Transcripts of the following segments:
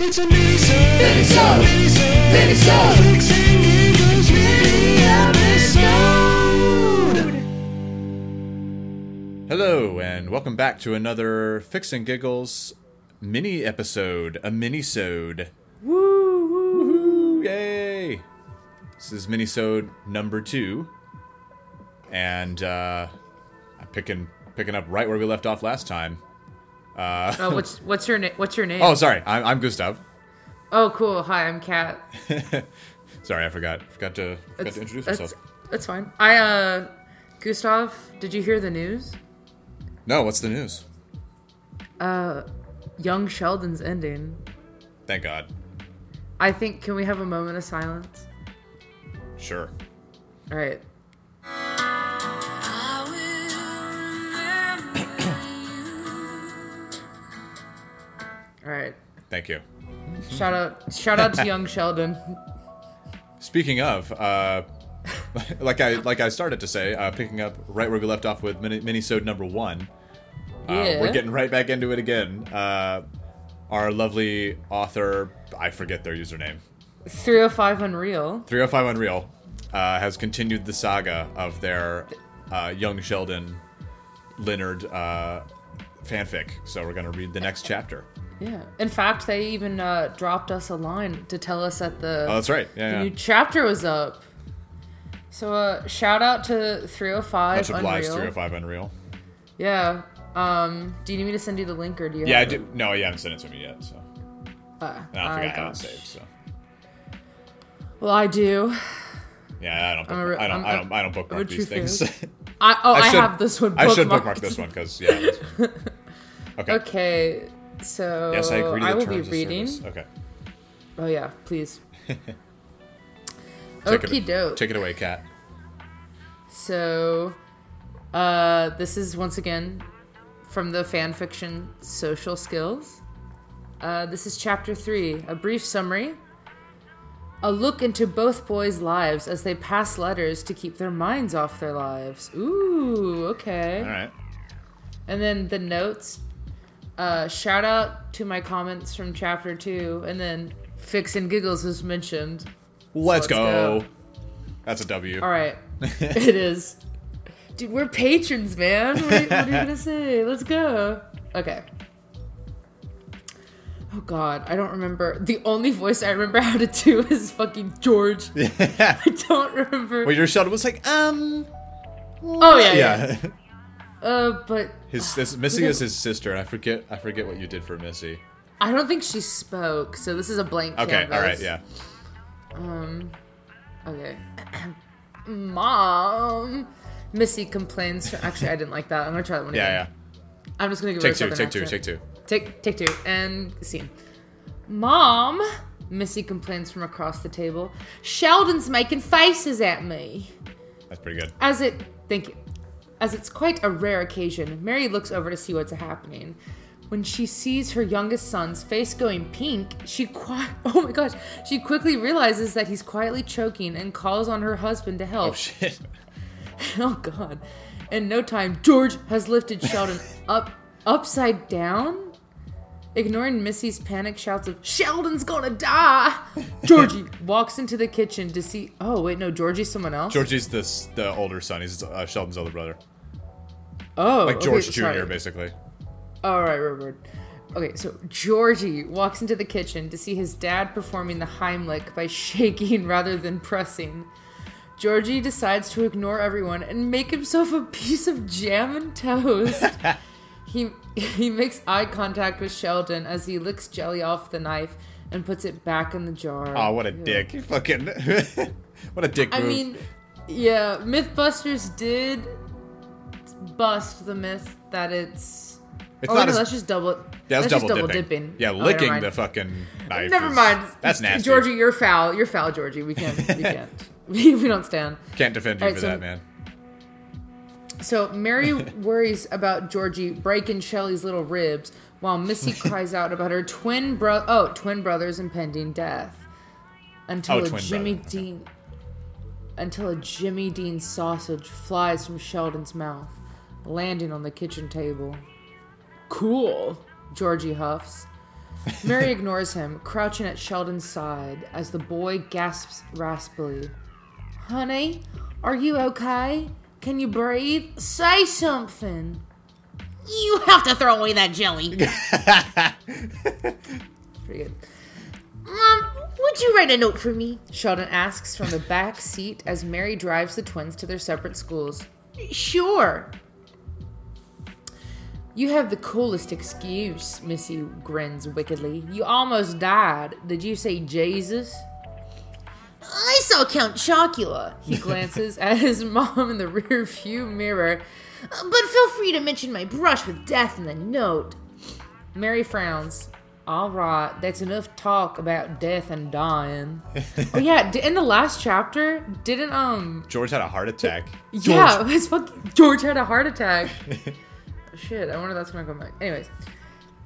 It's a mini-sode. Mini-sode. Mini-sode. Fics and Giggles mini-episode. Hello, and welcome back to another Fics and Giggles mini episode, a mini-sode. Woo, woo, woo, yay! This is mini-sode number two, and uh, I'm picking picking up right where we left off last time. Oh, what's what's your name? What's your name? Oh, sorry, I'm, I'm Gustav. Oh, cool. Hi, I'm Kat. Sorry, I forgot forgot to forgot to introduce that's, myself. that's fine. I uh, Gustav, did you hear the news? No, what's the news? Uh, Young Sheldon's ending. Thank God. I think. Can we have a moment of silence? Sure. All right. All right. Thank you. Shout out! Shout out to Young Sheldon. Speaking of, uh, like I like I started to say, uh, picking up right where we left off with mini minisode number one. Uh, Yeah. we're getting right back into it again. Uh, our lovely author, I forget their username, 305 Unreal. 305 Unreal, uh, has continued the saga of their uh, young Sheldon Leonard uh, fanfic. So we're gonna read the next chapter. Yeah. In fact, they even uh, dropped us a line to tell us that the Oh, that's right. the Yeah, new chapter was up. So uh, shout out to 305 Much obliged, Unreal. 305 Unreal. Yeah. Um, do you need me to send you the link or do you? Yeah, I have do. it? No, you haven't sent it to me yet. So Uh, and I forgot I have it gosh. saved. So. Well, I do. Yeah, I don't. Book, I'm a re- I don't. I'm- don't. I don't I'm a bookmark these things. I oh I, should- have this one. I should bookmarked. bookmark this one because yeah. one. Okay. Okay, so Yes, I agree the will be reading. service. Okay. Oh yeah, please. Take Okie it, doke. Take it away, Kat. So, uh, this is once again from the fanfiction Social Skills. Uh, this is chapter three, a brief summary. A look into both boys' lives as they pass letters to keep their minds off their lives. Ooh, okay. All right. And then the notes. Uh, shout out to my comments from chapter two, and then Fics and Giggles was mentioned. Let's, Let's go. go. That's a W. All right, it is. Dude, we're patrons, man. What are, you, what are you gonna say? Let's go. Okay. Oh God, I don't remember. The only voice I remember how to do is fucking George. I don't remember. Well, your Sheldon was like, um. oh yeah, yeah. Yeah. Uh, but His, his Missy is his sister, I forget. I forget what you did for Missy. I don't think she spoke. So this is a blank. Okay. canvas. All right. Yeah. Um. Okay. Mom. Missy complains. Actually, I didn't like that. I'm gonna try that one Yeah. again. Yeah. Yeah. I'm just gonna give Take it a two. Take two. Take two. Take take two and scene. Mom, Missy complains from across the table. Sheldon's making faces at me. That's pretty good. As it thank you. As it's quite a rare occasion, Mary looks over to see what's happening. When she sees her youngest son's face going pink, she qui- oh my gosh, she quickly realizes that he's quietly choking and calls on her husband to oh, help. Oh shit. Oh god. In no time, George has lifted Sheldon up upside down. Ignoring Missy's panic shouts of Sheldon's gonna die. Georgie walks into the kitchen to see Oh wait, no, Georgie's someone else. Georgie's the the older son. He's uh, Sheldon's older brother, oh, like okay, George Jr. sorry. Basically. All right, right. Okay, so Georgie walks into the kitchen to see his dad performing the Heimlich by shaking rather than pressing. Georgie decides to ignore everyone and make himself a piece of jam and toast. he he makes eye contact with Sheldon as he licks jelly off the knife and puts it back in the jar. Oh, what a Ew. dick! You fucking. what a dick Move. I mean, yeah, MythBusters did bust the myth that it's. It's oh, not no, as- that's just double. Yeah, that's, double, dipping. dipping. Yeah, Oh, licking the fucking knife. Never is- mind. That's nasty. Georgie, you're foul. You're foul, Georgie. We can't. We can't. we, we don't stand. Can't defend you Alright, for so- that, man. So Mary worries about Georgie breaking Shelley's little ribs, while Missy cries out about her twin bro. Oh, twin brother's impending death. Until Oh, a Jimmy brother. Dean. Until a Jimmy Dean sausage flies from Sheldon's mouth, landing on the kitchen table. Cool, Georgie huffs. Mary ignores him, crouching at Sheldon's side as the boy gasps raspily. Honey, are you okay? Can you breathe? Say something. You have to throw away that jelly. Pretty good. Mom, would you write a note for me? Sheldon asks from the back seat as Mary drives the twins to their separate schools. Sure. You have the coolest excuse, Missy grins wickedly. You almost died. Did you say Jesus? I saw Count Chocula. He glances at his mom in the rear view mirror. But feel free to mention my brush with death in the note. Mary frowns. All right, that's enough talk about death and dying. oh yeah, in the last chapter, didn't um George had a heart attack. yeah, his fucking George had a heart attack. Shit, I wonder if that's gonna come back. Anyways,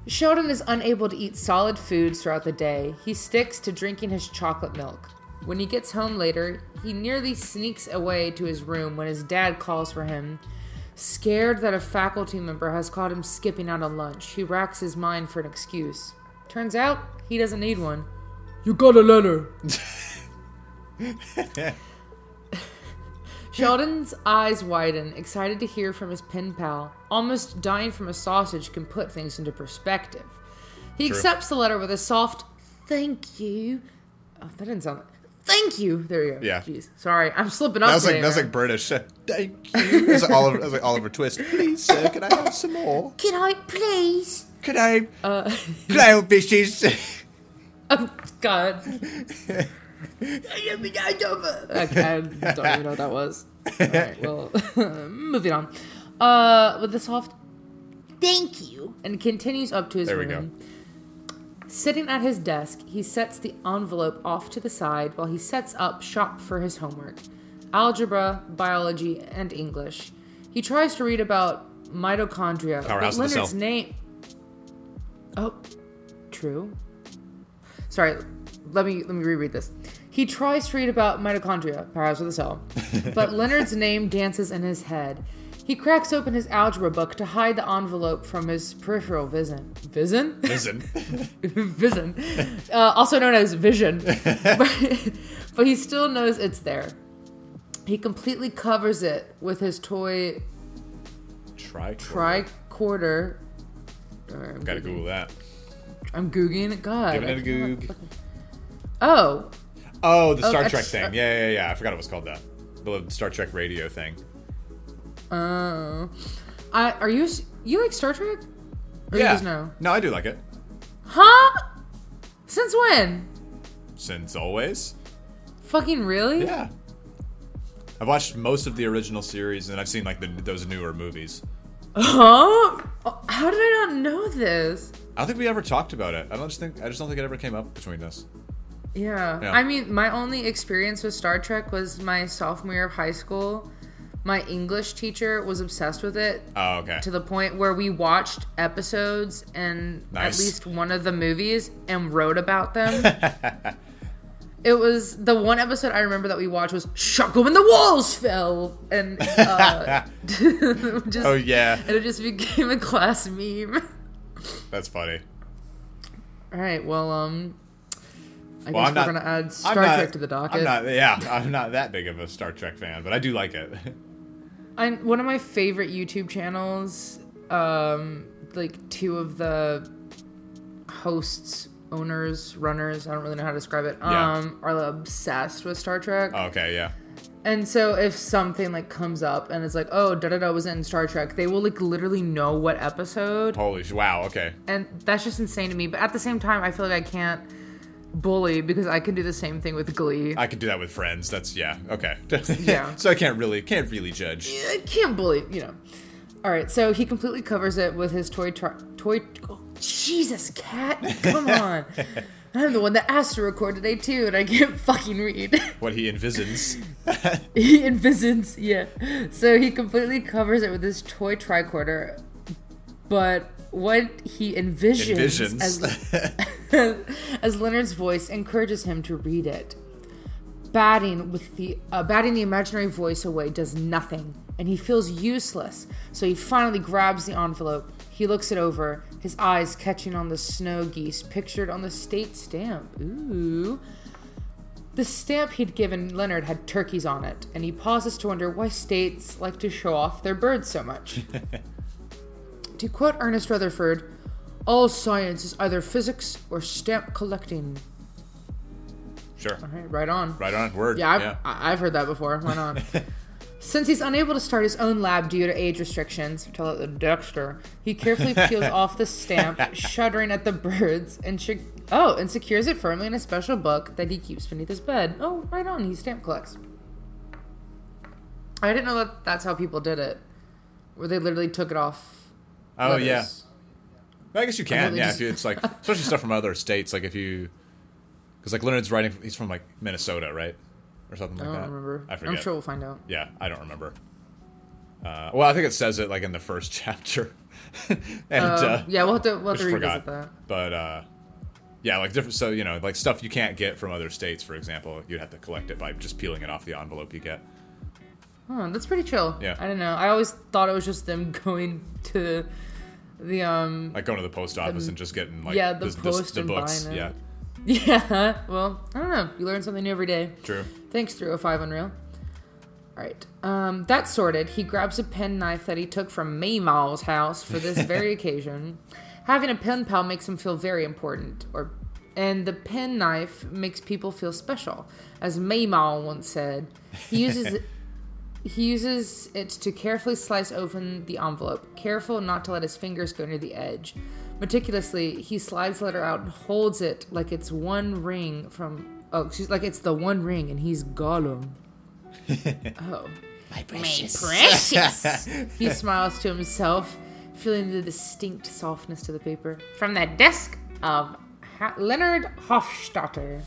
Sheldon is unable to eat solid foods throughout the day. He sticks to drinking his chocolate milk. When he gets home later, he nearly sneaks away to his room when his dad calls for him. Scared that a faculty member has caught him skipping out on lunch, he racks his mind for an excuse. Turns out he doesn't need one. You got a letter. Sheldon's eyes widen, excited to hear from his pen pal. Almost dying from a sausage can put things into perspective. He True. accepts the letter with a soft "Thank you." Oh, that didn't sound. Thank you. There you go. Yeah. Jeez. Sorry, I'm slipping up. That was like today, that like British. Thank you. Was like Oliver, like Oliver Twist. Please, sir, can I have some more? Can I please? Can I? Uh, Could I have fishes? oh, God. Okay, I don't even know what that was. All right, well, moving on. Uh, with the soft Thank you. and continues up to his There we room. Sitting at his desk, he sets the envelope off to the side while he sets up shop for his homework algebra, biology, and English. He tries to read about mitochondria, Powerhouse but Leonard's name. Oh, true. Sorry, let me let me reread this. He tries to read about mitochondria, powerhouse of the cell, but Leonard's name dances in his head. He cracks open his algebra book to hide the envelope from his peripheral vision. Vision? Vision. vision. Uh, also known as vision. but, but he still knows it's there. He completely covers it with his toy tricorder. Sorry, I'm Gotta Googling- Google that. I'm googling it. God. Give it a goog. Oh, Oh, the Oh, Star that's- Trek thing. Yeah, yeah, yeah. I forgot it was called that. The Star Trek radio thing. Oh. I are you you like Star Trek? Or yeah. know? No, I do like it. Huh? Since when? Since always. Fucking really? Yeah. I've watched most of the original series, and I've seen like the, those newer movies. Huh? Oh, How did I not know this? I don't think we ever talked about it. I don't just think I just don't think it ever came up between us. Yeah. Yeah. I mean, my only experience with Star Trek was my sophomore year of high school. My English teacher was obsessed with it Oh, okay. to the point where we watched episodes and Nice. at least one of the movies and wrote about them. it was the one episode I remember that we watched was "Shaka when the walls fell," and uh, just, oh yeah, and it just became a class meme. that's funny. All right, well, um, I Well, guess I'm we're not- gonna add Star not- Trek to the docket. I'm not. Yeah, I'm not that big of a Star Trek fan, but I do like it. I one of my favorite YouTube channels, um, like two of the hosts, owners, runners, I don't really know how to describe it, Yeah. um, are obsessed with Star Trek. Oh, okay, yeah. And so if something like comes up and it's like, oh, da da da was in Star Trek, they will like literally know what episode, Holy sh! Wow. Okay. and that's just insane to me. But at the same time, I feel like I can't bully because I can do the same thing with Glee. I can do that with friends. That's yeah. Okay. Yeah. so I can't really can't really judge. I can't bully, you know. All right, so he completely covers it with his toy toy. Oh, Jesus, Kat, come on! I'm the one that asked to record today too, and I can't fucking read. What he envisions. he envisions, yeah. So he completely covers it with his toy tricorder, but what he envisions, Envisions. as as Leonard's voice encourages him to read it. Batting with the uh, batting the imaginary voice away does nothing, and he feels useless. So he finally grabs the envelope. He looks it over, his eyes catching on the snow geese pictured on the state stamp. Ooh. The stamp he'd given Leonard had turkeys on it, and he pauses to wonder why states like to show off their birds so much. to quote Ernest Rutherford, all science is either physics or stamp collecting. Sure. All right, right on. Right on. Word. Yeah, I've, yeah. I- I've heard that before. Why not? Since he's unable to start his own lab due to age restrictions, tell it to Dexter, he carefully peels off the stamp, shuddering at the birds, and sh- oh, and secures it firmly in a special book that he keeps beneath his bed. Oh, right on. He stamp collects. I didn't know that that's how people did it, where they literally took it off. Oh yeah. I guess you can. Yeah, just- if you, it's like especially stuff from other states. Like if you, because like Leonard's writing, he's from like Minnesota, right, or something like that. I don't that. remember. I forget. I'm sure we'll find out. Yeah, I don't remember. Uh, well, I think it says it like in the first chapter, and Uh, uh, yeah, we'll have to, we'll have to revisit forgot. that. But uh, yeah, like different. So you know, like stuff you can't get from other states, for example, you'd have to collect it by just peeling it off the envelope you get. Oh, that's pretty chill. Yeah. I don't know. I always thought it was just them going to the um Like going to the post office and just getting like yeah, the this- this- post the and books. buying Yeah, it. Yeah. Well, I don't know. You learn something new every day. true. Thanks, 305 Unreal. Alright. Um, that's sorted. He grabs a pen knife that he took from Meemaw's house for this very occasion. Having a pen pal makes him feel very important, or and the pen knife makes people feel special. As Maymaw once said, he uses he uses it to carefully slice open the envelope, careful not to let his fingers go near the edge. Meticulously, he slides the letter out and holds it like it's one ring from oh, excuse like it's the one ring and he's Gollum. oh. My precious. Precious. he smiles to himself, feeling the distinct softness to the paper. From the desk of ha- Leonard Hofstadter.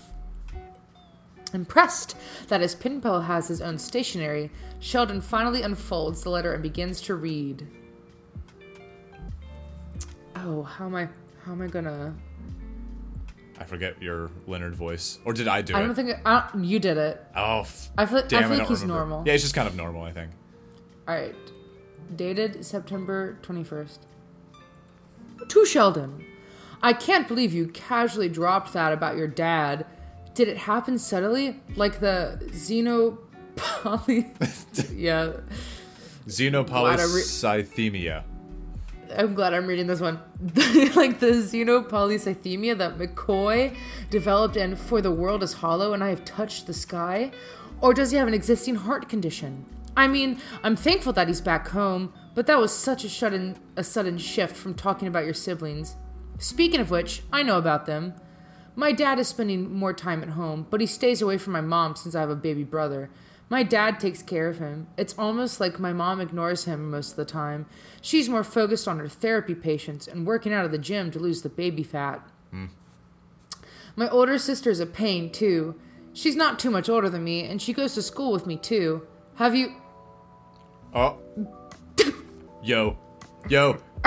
Impressed that his pen pal has his own stationery, Sheldon finally unfolds the letter and begins to read. Oh, how am I? How am I gonna? I forget your Leonard voice, or did I do it? I don't think I don't, uh, you did it. oh, f- I feel, damn, I feel like don't he's remember. normal. Yeah, he's just kind of normal, I think. All right. Dated September 21st. To Sheldon. I can't believe you casually dropped that about your dad. Did it happen subtly? Like the xenopoly. yeah. Xenopolycythemia. I'm glad I'm reading this one. like the xenopolycythemia that McCoy developed and For the World is Hollow and I Have Touched the Sky? Or does he have an existing heart condition? I mean, I'm thankful that he's back home, but that was such a sudden a sudden shift from talking about your siblings. Speaking of which, I know about them. My dad is spending more time at home, but he stays away from my mom since I have a baby brother. My dad takes care of him. It's almost like my mom ignores him most of the time. She's more focused on her therapy patients and working out of the gym to lose the baby fat. Hmm. My older sister's a pain, too. She's not too much older than me, and she goes to school with me, too. Have you. Oh. Yo. Yo.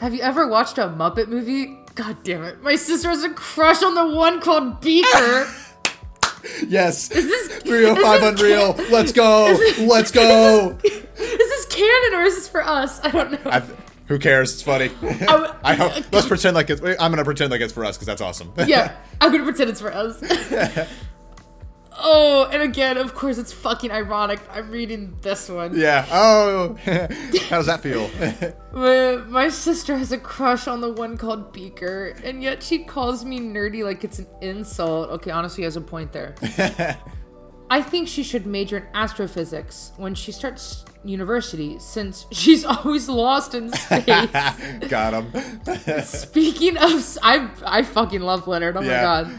Have you ever watched a Muppet movie? God damn it. My sister has a crush on the one called Beaker. Yes. this- 305 is this oh Unreal. Let's go. Let's go. is this canon or is this for us? I don't know. I've, who cares? It's funny. I hope. Let's pretend like it's. I'm gonna pretend like it's for us because that's awesome. yeah, I'm gonna pretend it's for us. Oh, and again, of course, it's fucking ironic. I'm reading this one. yeah. Oh. How does that feel? My, my sister has a crush on the one called Beaker, and yet she calls me nerdy like it's an insult. Okay, honestly, he has a point there. I think she should major in astrophysics when she starts university, since she's always lost in space. Got him. Speaking of, I fucking love Leonard. Oh my god.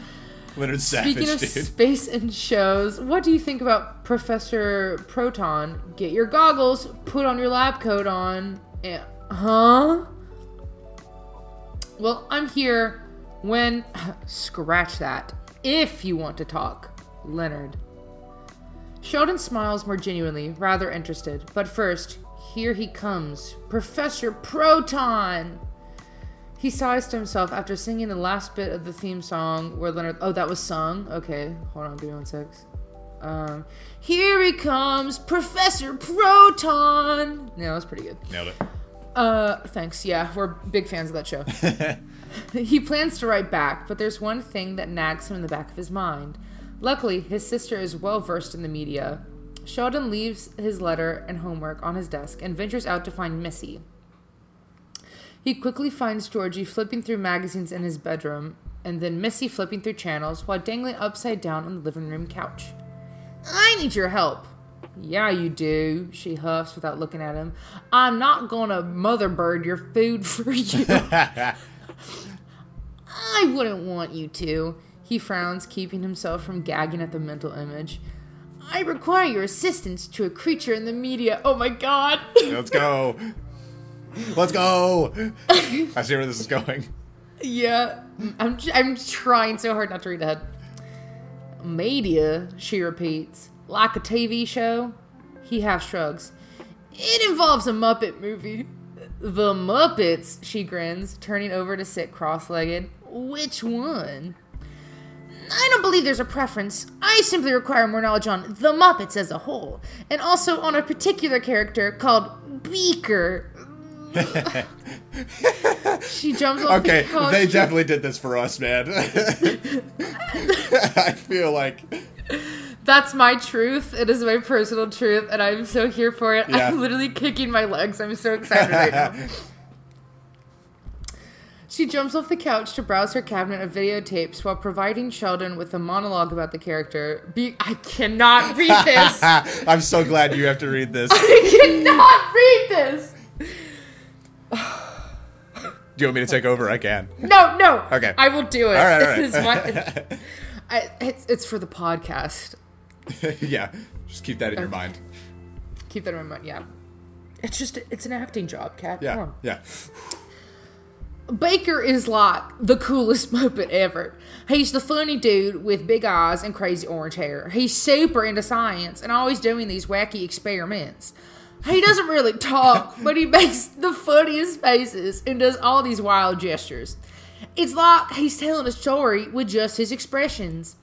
Leonard Savage, Speaking of dude. space and shows, what do you think about Professor Proton? Get your goggles, put on your lab coat on. and- huh? Well, I'm here when. Scratch that. If you want to talk, Leonard. Sheldon smiles more genuinely, rather interested. But first, here he comes Professor Proton! He sighs to himself after singing the last bit of the theme song where Leonard. Oh, that was sung? Okay, hold on, give me one sec. Um, here he comes, Professor Proton! Yeah, that was pretty good. Nailed it. Uh, thanks. Yeah, we're big fans of that show. he plans to write back, but there's one thing that nags him in the back of his mind. Luckily, his sister is well versed in the media. Sheldon leaves his letter and homework on his desk and ventures out to find Missy. He quickly finds Georgie flipping through magazines in his bedroom, and then Missy flipping through channels while dangling upside down on the living room couch. I need your help. Yeah, you do, she huffs without looking at him. I'm not gonna mother bird your food for you. I wouldn't want you to. He frowns, keeping himself from gagging at the mental image. I require your assistance to a creature in the media. Oh my god. Let's go. Let's go. I see where this is going. yeah, I'm, I'm trying so hard not to read ahead. Media, she repeats. Like a TV show? He half shrugs. It involves a Muppet movie. The Muppets, she grins, turning over to sit cross legged. Which one? I don't believe there's a preference. I simply require more knowledge on the Muppets as a whole, and also on a particular character called Beaker. she jumps off Okay, the couch. they definitely did this for us, man. I feel like That's my truth. It is my personal truth, and I'm so here for it. Yeah. I'm literally kicking my legs. I'm so excited right now. She jumps off the couch to browse her cabinet of videotapes while providing Sheldon with a monologue about the character. Be- I cannot read this. I'm so glad you have to read this. I cannot read this. Do you want me to take over? I can. No, no. Okay. I will do it. All right, all right. It's, my- I, it's, it's for the podcast. yeah, just keep that in your mind. Keep that in my mind. Yeah. It's just, it's an acting job, Kat. Yeah, yeah. Beaker is like the coolest Muppet ever. He's the funny dude with big eyes and crazy orange hair. He's super into science and always doing these wacky experiments. He doesn't really talk, but he makes the funniest faces and does all these wild gestures. It's like he's telling a story with just his expressions.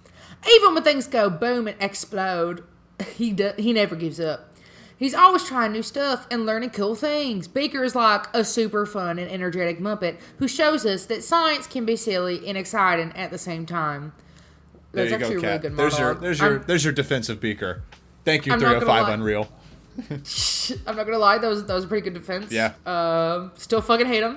Even when things go boom and explode, he do, he never gives up. He's always trying new stuff and learning cool things. Beaker is like a super fun and energetic Muppet who shows us that science can be silly and exciting at the same time. There you actually go, a really good There's your there's your I'm- there's your defensive beaker. Thank you, I'm not gonna 305 lie. Oh Unreal. I'm not gonna lie, that was that was a pretty good defense. Yeah. Um, still fucking hate him.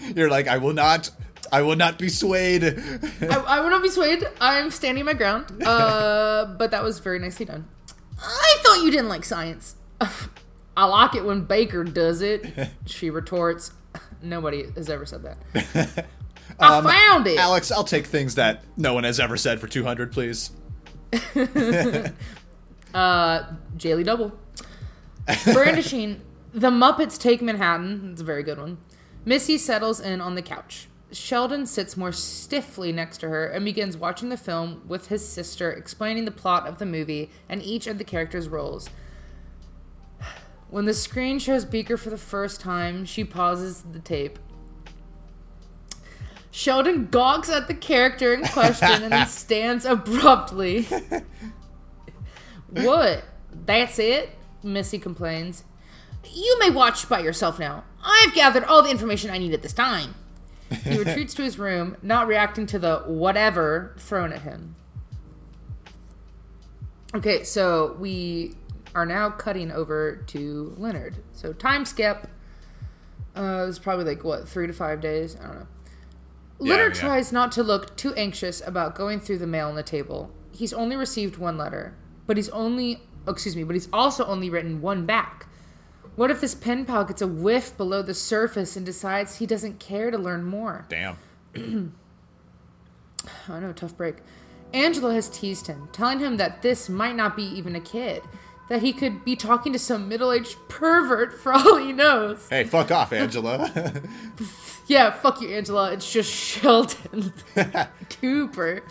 You're like, I will not I will not be swayed. I, I will not be swayed. I'm standing my ground. Uh, but that was very nicely done. I thought you didn't like science. I like it when Beaker does it. She retorts. Nobody has ever said that. I found it. Alex, I'll take things that no one has ever said for 200, please. Uh, Daily Double. Brandishing, the Muppets take Manhattan. It's a very good one. Missy settles in on the couch. Sheldon sits more stiffly next to her and begins watching the film with his sister, explaining the plot of the movie and each of the characters' roles. When the screen shows Beaker for the first time, she pauses the tape. Sheldon gawks at the character in question and then stands abruptly. What? That's it? Missy complains. You may watch by yourself now. I've gathered all the information I need at this time. He retreats to his room, not reacting to the whatever thrown at him. Okay, so we are now cutting over to Leonard. So time skip. Uh, it's probably like what three to five days. I don't know. Leonard yeah. tries not to look too anxious about going through the mail on the table. He's only received one letter, but he's only oh, excuse me, but he's also only written one back. What if this pen pal gets a whiff below the surface and decides he doesn't care to learn more? Damn. I know, tough break. Angela has teased him, telling him that this might not be even a kid, that he could be talking to some middle aged pervert for all he knows. Hey, fuck off, Angela. Yeah, fuck you, Angela. It's just Sheldon Cooper.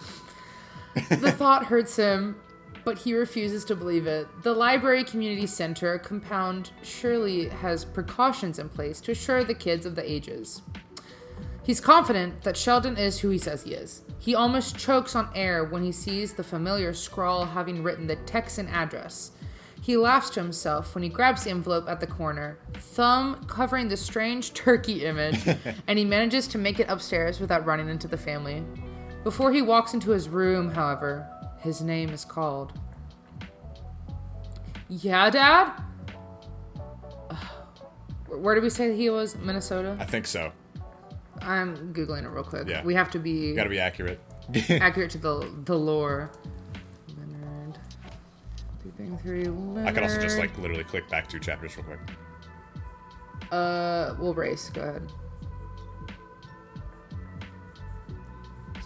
The thought hurts him, but he refuses to believe it. The Library Community Center compound surely has precautions in place to assure the kids of the ages. He's confident that Sheldon is who he says he is. He almost chokes on air when he sees the familiar scrawl having written the Texan address. He laughs to himself when he grabs the envelope at the corner, thumb covering the strange turkey image, and he manages to make it upstairs without running into the family. Before he walks into his room, however, his name is called. Yeah, Dad? Where did we say he was? Minnesota? I think so. I'm Googling it real quick. Yeah. We have to be Got to be accurate. accurate to the the lore. Leonard. Through I could also just like literally click back two chapters real quick. Uh, we'll race. Go ahead.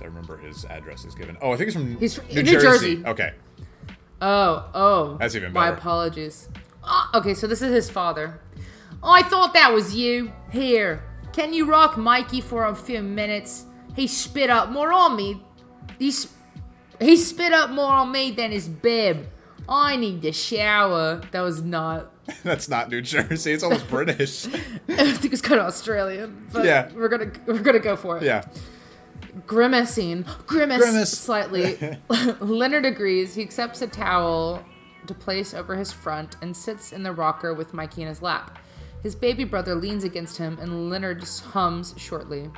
I remember his address is given. Oh, I think he's from He's from- New, New Jersey. Jersey. Okay. Oh, oh. That's even better. My apologies. Ah, okay, so this is his father. I thought that was you. Here, can you rock Mikey for a few minutes? He spit up more on me. He, sp- he spit up more on me than his bib. I need to shower. That was not. That's not New Jersey. It's almost British. I think it's kind of Australian, but Yeah. we're gonna we're gonna go for it. Yeah. Grimacing, grimace, Grimace. slightly. Leonard agrees. He accepts a towel to place over his front and sits in the rocker with Mikey in his lap. His baby brother leans against him, and Leonard hums shortly.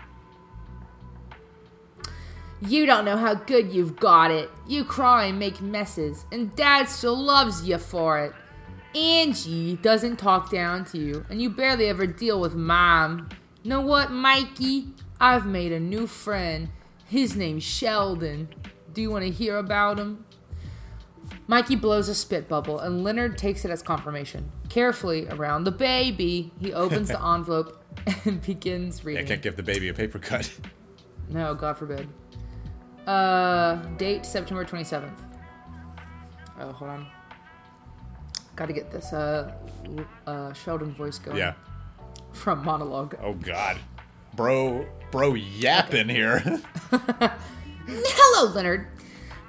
You don't know how good you've got it. You cry and make messes, and Dad still loves you for it. Angie doesn't talk down to you, and you barely ever deal with Mom. Know what, Mikey? I've made a new friend. His name's Sheldon. Do you want to hear about him? Mikey blows a spit bubble, and Leonard takes it as confirmation. Carefully, around the baby, he opens the envelope and begins reading. I can't give the baby a paper cut. No, God forbid. Uh, date September 27th. Oh, hold on. Gotta get this uh, uh Sheldon voice going. yeah. From monologue. Oh God. Bro, bro, yapping here. Hello, Leonard.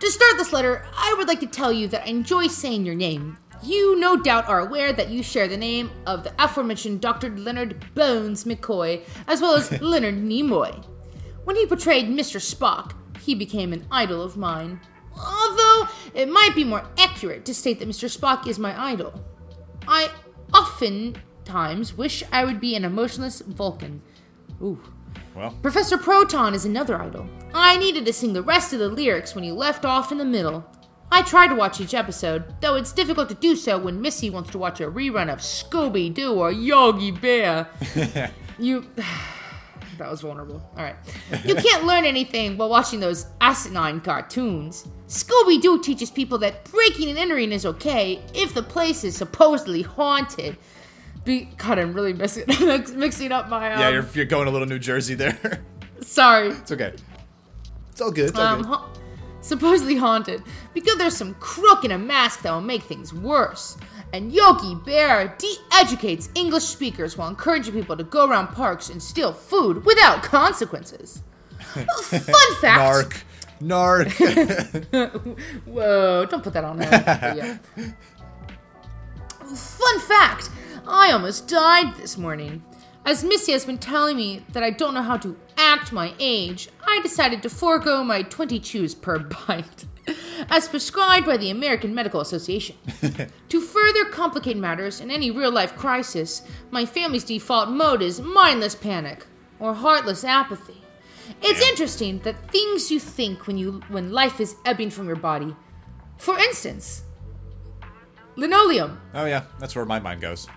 To start this letter, I would like to tell you that I enjoy saying your name. You no doubt are aware that you share the name of the aforementioned Dr. Leonard Bones McCoy, as well as Leonard Nimoy. When he portrayed Mr. Spock, he became an idol of mine. Although it might be more accurate to state that Mr. Spock is my idol. I oftentimes wish I would be an emotionless Vulcan. Ooh. Well, Professor Proton is another idol. I needed to sing the rest of the lyrics when you left off in the middle. I try to watch each episode, though it's difficult to do so when Missy wants to watch a rerun of Scooby Doo or Yogi Bear. you. that was vulnerable. Alright. You can't learn anything while watching those asinine cartoons. Scooby Doo teaches people that breaking and entering is okay if the place is supposedly haunted. Be God, I'm really mixing mixing up my. Um, yeah, you're, you're going a little New Jersey there. sorry. it's okay. It's all good. It's all Um, good. ha- supposedly haunted because there's some crook in a mask that will make things worse. And Yogi Bear de-educates English speakers while encouraging people to go around parks and steal food without consequences. Fun fact. Narc. Narc. Whoa! Don't put that on there. Yeah. Fun fact. I almost died this morning. As Missy has been telling me that I don't know how to act my age, I decided to forego my 20 chews per bite, as prescribed by the American Medical Association. to further complicate matters in any real life crisis, my family's default mode is mindless panic or heartless apathy. It's interesting that things you think when you when life is ebbing from your body. For instance, linoleum. oh yeah, that's where my mind goes.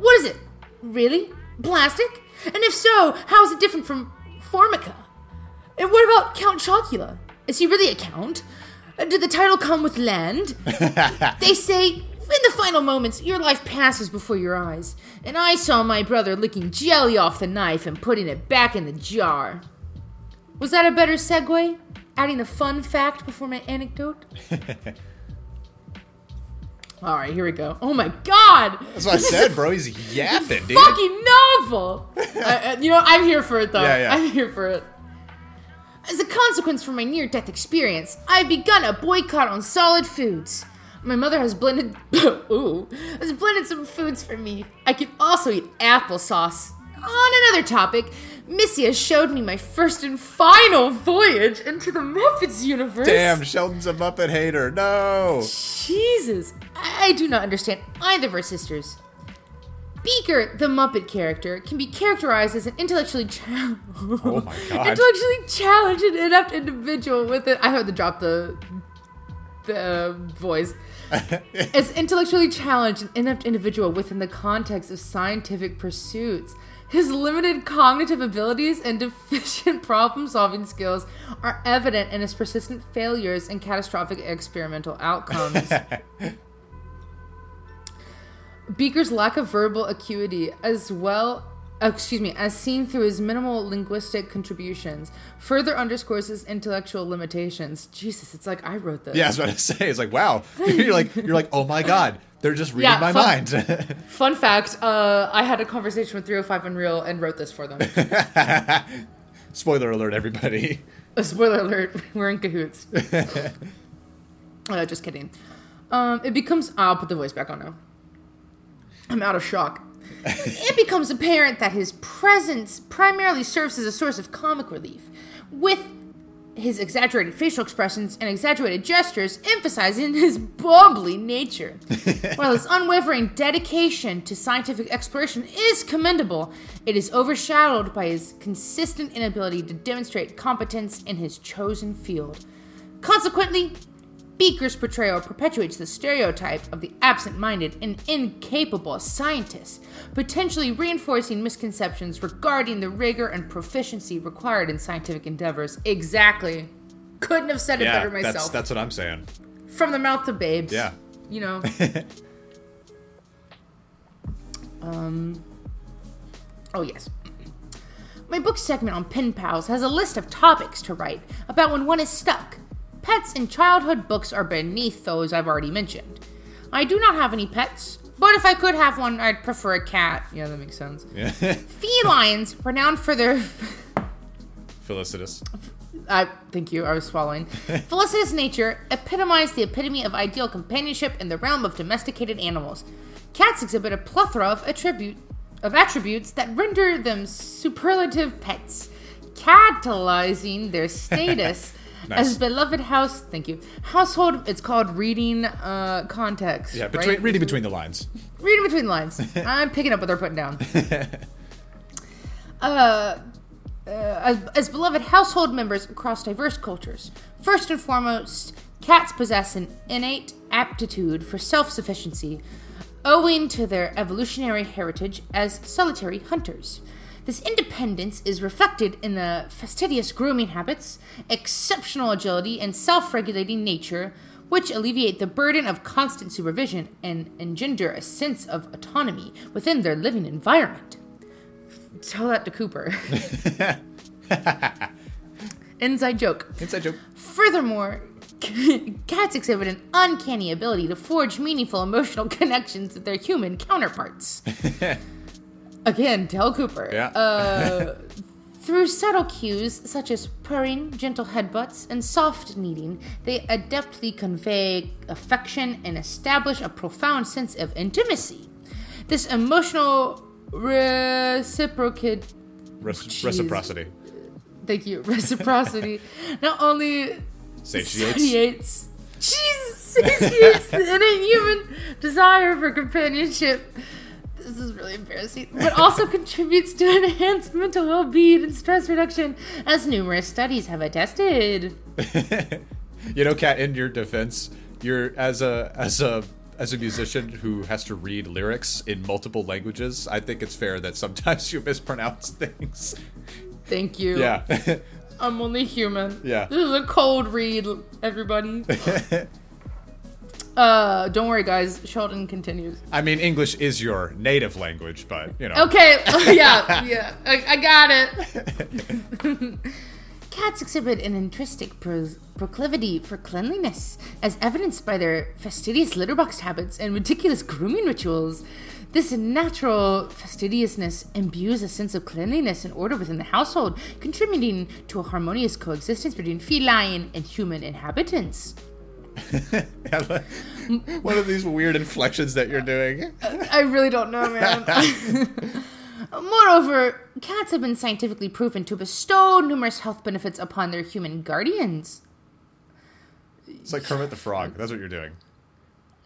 What is it? Really? Plastic? And if so, how is it different from Formica? And what about Count Chocula? Is he really a count? Uh, Did the title come with land? they say, in the final moments, your life passes before your eyes. And I saw my brother licking jelly off the knife and putting it back in the jar. Was that a better segue? Adding a fun fact before my anecdote? All right, here we go. Oh my God! That's what I said, bro. He's yapping, dude. Fucking novel. I, you know, I'm here for it though. Yeah, yeah. I'm here for it. As a consequence for my near death experience, I've begun a boycott on solid foods. My mother has blended ooh, has blended some foods for me. I can also eat applesauce. On another topic, Missy has showed me my first and final voyage into the Muppets universe. Damn, Sheldon's a Muppet hater. No. Jesus, I do not understand either of our sisters. Beaker, the Muppet character, can be characterized as an intellectually challenged, Oh my god. intellectually challenged and inept individual with it. I had to drop the the uh, voice. as intellectually challenged and inept individual within the context of scientific pursuits. His limited cognitive abilities and deficient problem solving skills are evident in his persistent failures and catastrophic experimental outcomes. Beaker's lack of verbal acuity, as well, uh, excuse me, as seen through his minimal linguistic contributions, further underscores his intellectual limitations. Jesus, it's like I wrote this. yeah, I was about to say. It's like, wow. you're like, you're like, oh my god, they're just reading Yeah, my fuck. mind. Fun fact: uh, I had a conversation with 305 Unreal and wrote this for them. Spoiler alert, everybody. A spoiler alert: we're in cahoots. uh, just kidding. Um, it becomes. I'll put the voice back on now. I'm out of shock. it becomes apparent that his presence primarily serves as a source of comic relief, with his exaggerated facial expressions and exaggerated gestures emphasizing his bumbly nature. While his unwavering dedication to scientific exploration is commendable, it is overshadowed by his consistent inability to demonstrate competence in his chosen field. Consequently, Beaker's portrayal perpetuates the stereotype of the absent minded and incapable scientist, potentially reinforcing misconceptions regarding the rigor and proficiency required in scientific endeavors. Exactly. Couldn't have said it Yeah, better myself. that's that's what I'm saying. From the mouth of babes. Yeah. You know. um. Oh, yes. My book segment on Pen Pals has a list of topics to write about when one is stuck. Pets in childhood books are beneath those I've already mentioned. I do not have any pets, but if I could have one, I'd prefer a cat. yeah, that makes sense. Yeah. Felines, renowned for their Felicitous. I thank you. I was swallowing. felicitous nature, epitomize the epitome of ideal companionship in the realm of domesticated animals. Cats exhibit a plethora of attribute of attributes that render them superlative pets, catalyzing their status Nice. as beloved house. Thank you. Household. It's called reading uh, context. Yeah, right? between reading between the lines. reading between the lines. I'm picking up what they're putting down. uh, uh, as, as beloved household members across diverse cultures. First and foremost, cats possess an innate aptitude for self sufficiency, owing to their evolutionary heritage as solitary hunters. This independence is reflected in the fastidious grooming habits, exceptional agility, and self regulating nature, which alleviate the burden of constant supervision and engender a sense of autonomy within their living environment. tell that to Cooper. Inside joke. Inside joke. Furthermore, cats exhibit an uncanny ability to forge meaningful emotional connections with their human counterparts. Again, tell Cooper. Yeah. Uh, Through subtle cues such as purring, gentle headbutts, and soft kneading, they adeptly convey affection and establish a profound sense of intimacy. This emotional reciprocate Reci- reciprocity. thank you. Reciprocity not only Satiates. satiates, Jesus, satiates the innate human desire for companionship. This is really embarrassing, but also contributes to enhanced mental well-being and stress reduction, as numerous studies have attested. you know, Kat. In your defense, you're as a as a as a musician who has to read lyrics in multiple languages. I think it's fair that sometimes you mispronounce things. Thank you. Yeah. I'm only human. Yeah. This is a cold read, everybody. Uh, don't worry, guys. Sheldon continues. I mean, English is your native language, but you know. Okay. yeah. Yeah. I, I got it. Cats exhibit an intrinsic pro- proclivity for cleanliness, as evidenced by their fastidious litter box habits and meticulous grooming rituals. This natural fastidiousness imbues a sense of cleanliness and order within the household, contributing to a harmonious coexistence between feline and human inhabitants. What are these weird inflections that you're doing? I really don't know, man. Moreover, cats have been scientifically proven to bestow numerous health benefits upon their human guardians. It's like Kermit the Frog. That's what you're doing.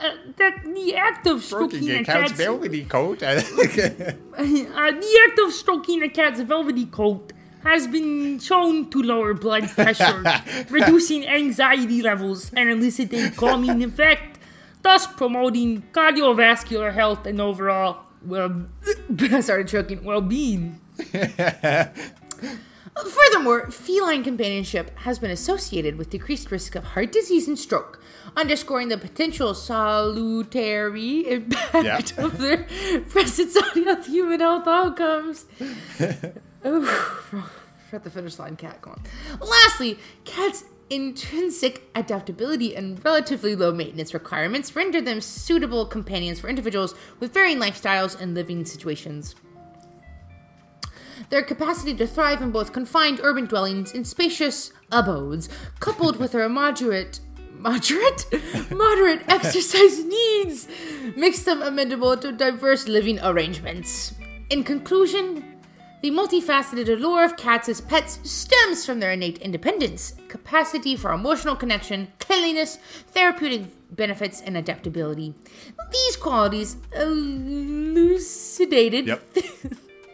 Uh, the, the act of stroking a cat's velvety coat. uh, the act of stroking a cat's velvety coat has been shown to lower blood pressure, reducing anxiety levels, and eliciting calming effect, thus promoting cardiovascular health and overall well. I started choking. Well-being. Furthermore, feline companionship has been associated with decreased risk of heart disease and stroke, underscoring the potential salutary impact Yeah. of their presence on human health outcomes. Ooh, at the finish line, Kat. Come on. Lastly, cats' intrinsic adaptability and relatively low maintenance requirements render them suitable companions for individuals with varying lifestyles and living situations. Their capacity to thrive in both confined urban dwellings and spacious abodes, coupled with their moderate moderate moderate exercise needs, makes them amenable to diverse living arrangements. In conclusion, the multifaceted allure of cats as pets stems from their innate independence, capacity for emotional connection, cleanliness, therapeutic benefits, and adaptability. These qualities elucidated Yep.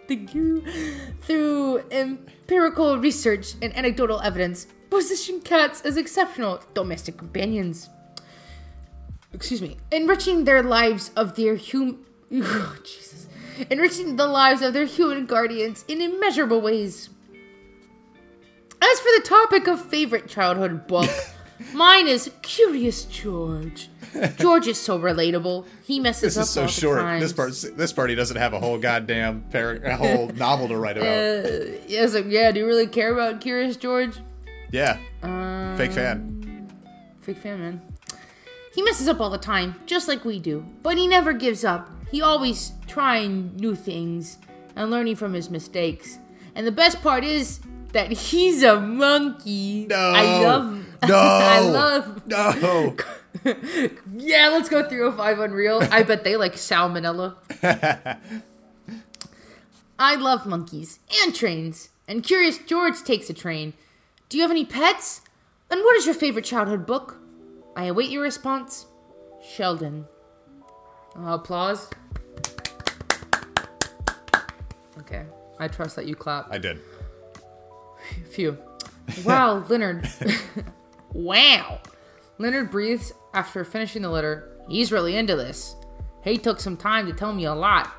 Through empirical research and anecdotal evidence, position cats as exceptional domestic companions. Excuse me. Enriching their lives of their hum. Oh, Jesus. Enriching the lives of their human guardians in immeasurable ways. As for the topic of favorite childhood book, mine is Curious George. George is so relatable. He messes This up is so short. times. This part, this party doesn't have a whole goddamn par- a whole novel to write about. Yeah, it's like, yeah, do you really care about Curious George? yeah, Um, fake fan. Fake fan, man. He messes up all the time, just like we do. But he never gives up. He always trying new things and learning from his mistakes. And the best part is that he's a monkey. No, I love. No, I love. No, Yeah, let's go 305 Unreal. I bet they like salmonella. I love monkeys and trains. And Curious George takes a train. Do you have any pets? And what is your favorite childhood book? I await your response. Sheldon. Uh, applause. Okay. I trust that you clap. I did. Phew. Wow, Leonard. wow. Leonard breathes after finishing the letter. He's really into this. He took some time to tell me a lot.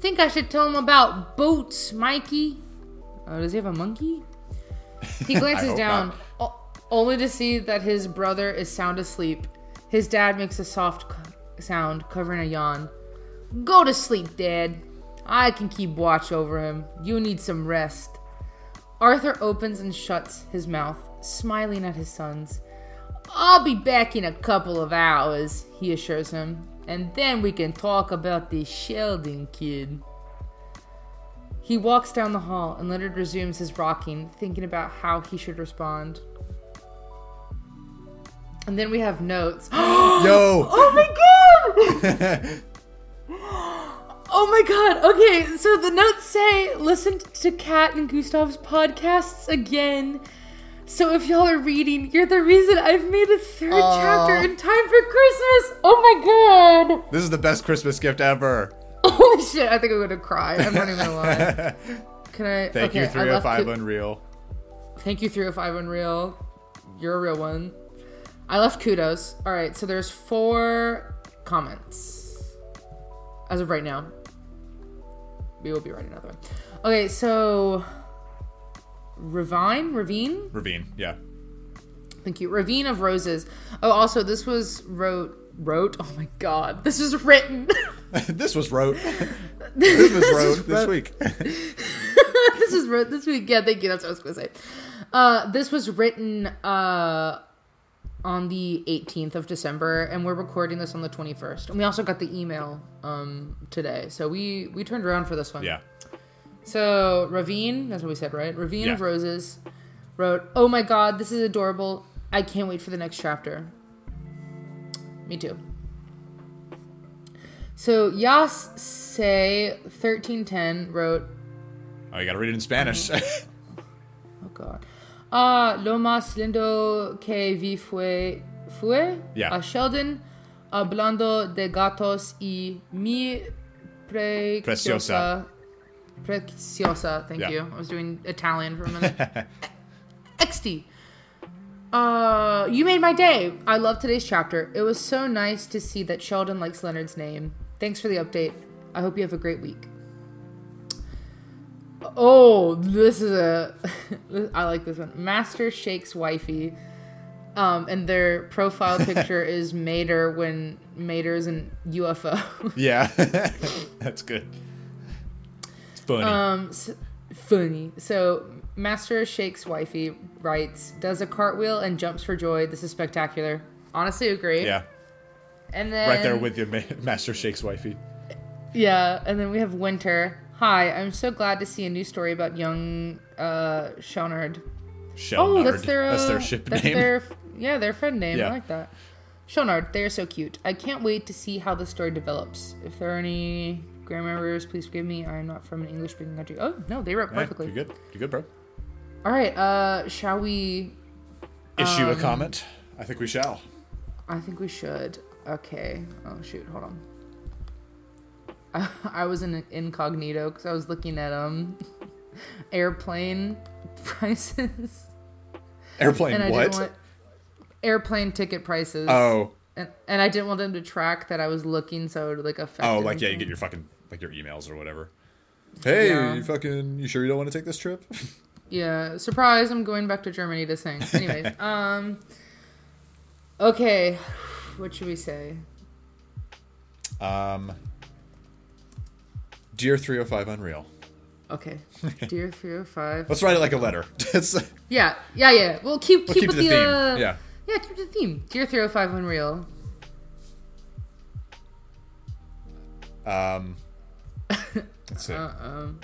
Think I should tell him about boats, Mikey? Oh, does he have a monkey? He glances down, o- only to see that his brother is sound asleep. His dad makes a soft sound, covering a yawn. Go to sleep, Dad. I can keep watch over him. You need some rest. Arthur opens and shuts his mouth, smiling at his sons. I'll be back in a couple of hours, he assures him, and then we can talk about this Sheldon kid. He walks down the hall, and Leonard resumes his rocking, thinking about how he should respond. And then we have notes. Yo, Oh my god! oh my god. Okay, so the notes say listen to Kat and Gustav's podcasts again. So if y'all are reading, you're the reason I've made a third chapter in time for Christmas. Oh my god. this is the best Christmas gift ever. Holy shit, I think I'm gonna cry. I'm not even gonna lie. Can I Thank okay, you, I left 305 Unreal. Thank you, 305 Unreal. You're a real one. I left kudos. All right, so there's four comments as of right now. We will be writing another one. Okay, so Ravine, Ravine. Ravine, yeah. Thank you, Ravine of Roses. Oh, also this was wrote wrote. Oh my god, this was written. this was wrote. this was wrote this week. this is wrote this week. Yeah, thank you. That's what I was gonna say. Uh, this was written uh, on the 18th of December, and we're recording this on the 21st. And we also got the email um, today, so we we turned around for this one. yeah. So Ravine, that's what we said, right? Ravine of Roses wrote, "Oh my God, this is adorable. I can't wait for the next chapter." Me too. So Yas say thirteen ten wrote Oh, you gotta read it in Spanish. Oh God. Ah, lo más lindo que vi fue, fue Yeah. a Sheldon hablando de gatos y mi preciosa. Preciosa, thank Yeah. you. I was doing Italian for a minute. XD. Uh, you made my day. I love today's chapter. It was so nice to see that Sheldon likes Leonard's name. Thanks for the update. I hope you have a great week. Oh, this is a. I like this one. Master Shake's wifey. Um, and their profile picture is Mater when Mater is an UFO. yeah, that's good. It's funny. um, s funny. So Master Shake's wifey writes, does a cartwheel and jumps for joy. This is spectacular. Honestly, agree. yeah, And then right there with your ma- Master Shake's wifey. Yeah, and then we have Winter. Hi, I'm so glad to see a new story about young uh Shonard. Shell Oh, that's their uh, that's their ship that's name. Their, yeah, their friend name. Yeah. I like that. Shonard, they are so cute. I can't wait to see how the story develops. If there are any grammar errors, please forgive me. I am not from an English speaking country. Oh no, they wrote perfectly. you good? You're good, bro? All right, uh, shall we? Issue Um, a comment. I think we shall. I think we should. Okay. Oh shoot, hold on. I, I was in incognito because I was looking at um airplane prices. Airplane and I what? didn't want airplane ticket prices. oh, and, and I didn't want them to track that I was looking, so it would like affect. oh, like yeah, you get your fucking like your emails or whatever. Hey, Yeah. you fucking, you sure you don't want to take this trip? yeah. Surprise! I'm going back to Germany to sing. Anyways, um, okay, what should we say? um, dear 305 Unreal. Okay, dear three hundred five. Let's write it like a letter. Yeah, yeah, yeah. We'll keep keep, keep with to the theme. uh, yeah. yeah, keep the theme. Dear 305 Unreal. Um, let's see. Okay,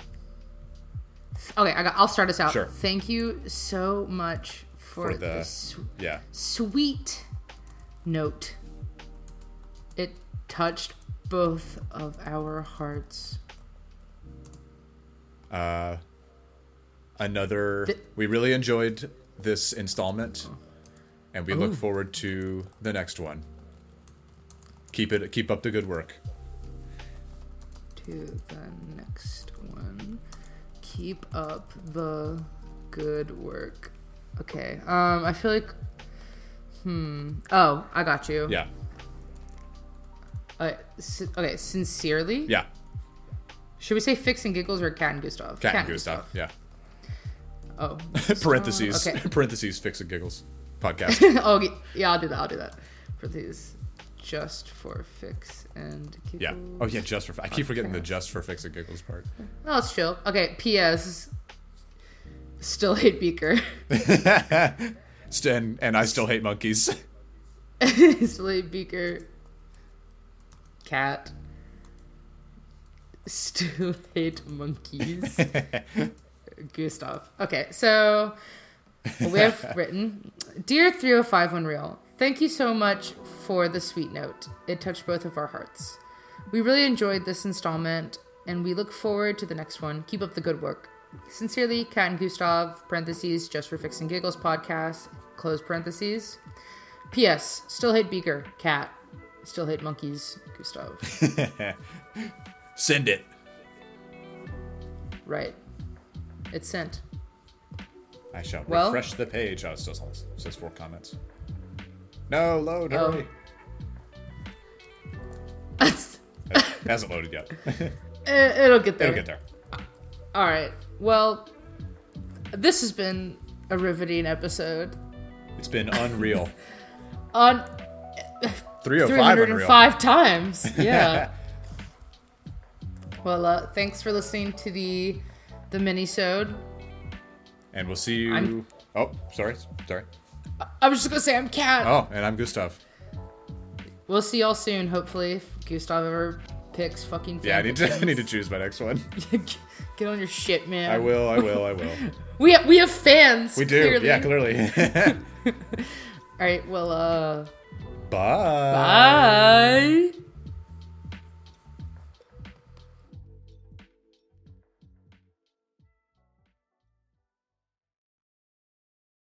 I got, I'll start us out. Sure. Thank you so much for, For the- this yeah. sweet note. It touched both of our hearts. Uh, another. Th- we really enjoyed this installment, and we look forward to the next one. Keep it. Keep up the good work. To the next one. Keep up the good work. Okay. Um, I feel like. Hmm. Oh, I got you. Yeah. Uh, si- okay, sincerely. Yeah. Should we say Fics and Giggles or Kat and Gustav? Kat and Gustav. Yeah. Oh. parentheses. Oh, okay. parentheses. Fics and giggles. Podcast. oh, y- yeah, I'll do that. I'll do that. For these, just for Fics and Giggles. yeah. Oh yeah. Just for. I keep forgetting the just for fics and giggles part. Oh, it's chill. Okay, P.S. Still hate Beaker. And, and I still hate monkeys. Still hate Beaker. Kat. Still hate monkeys. Gustav. Okay, so we have written Dear 305 Unreal, thank you so much for the sweet note. It touched both of our hearts. We really enjoyed this installment and we look forward to the next one. Keep up the good work. Sincerely, Kat and Gustav, parentheses, just for fixing giggles podcast, close parentheses. P.S. Still hate Beaker, Kat. Still hate monkeys, Gustav. Send it. right. It's sent. I shall Well- refresh the page. Oh, it still says, says four comments. No, load, Oh. hurry. It hasn't loaded yet. It'll get there. It'll get there. All right. Well, this has been a riveting episode It's been unreal. on 305 unreal. 305 times. Yeah. Well, uh, thanks for listening to the the mini-sode. And we'll see you. I'm- Oh, sorry. Sorry. I was just gonna say I'm Kat. Oh, and I'm Gustav. We'll see y'all soon. Hopefully, if Gustav ever picks fucking. Yeah, I need to, I need to choose my next one. Get on your shit, man. I will, I will, I will. We have, we have fans. We do. Clearly. Yeah, clearly. All right. Well, uh, Bye. bye.